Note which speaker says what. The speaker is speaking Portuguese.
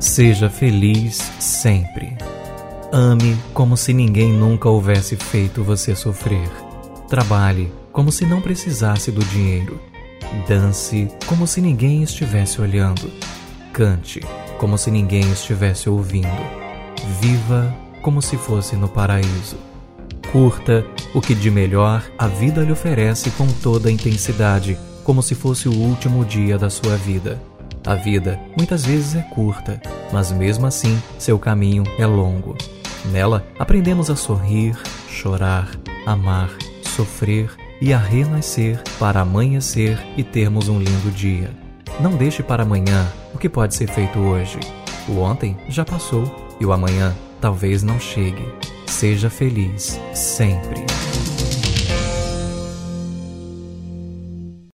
Speaker 1: Seja feliz sempre. Ame como se ninguém nunca houvesse feito você sofrer. Trabalhe como se não precisasse do dinheiro. Dance como se ninguém estivesse olhando. Cante como se ninguém estivesse ouvindo. Viva como se fosse no paraíso. Curta o que de melhor a vida lhe oferece com toda a intensidade, como se fosse o último dia da sua vida. A vida muitas vezes é curta, mas mesmo assim seu caminho é longo. Nela aprendemos a sorrir, chorar, amar, sofrer e a renascer para amanhecer e termos um lindo dia. Não deixe para amanhã o que pode ser feito hoje. O ontem já passou e o amanhã talvez não chegue. Seja feliz sempre.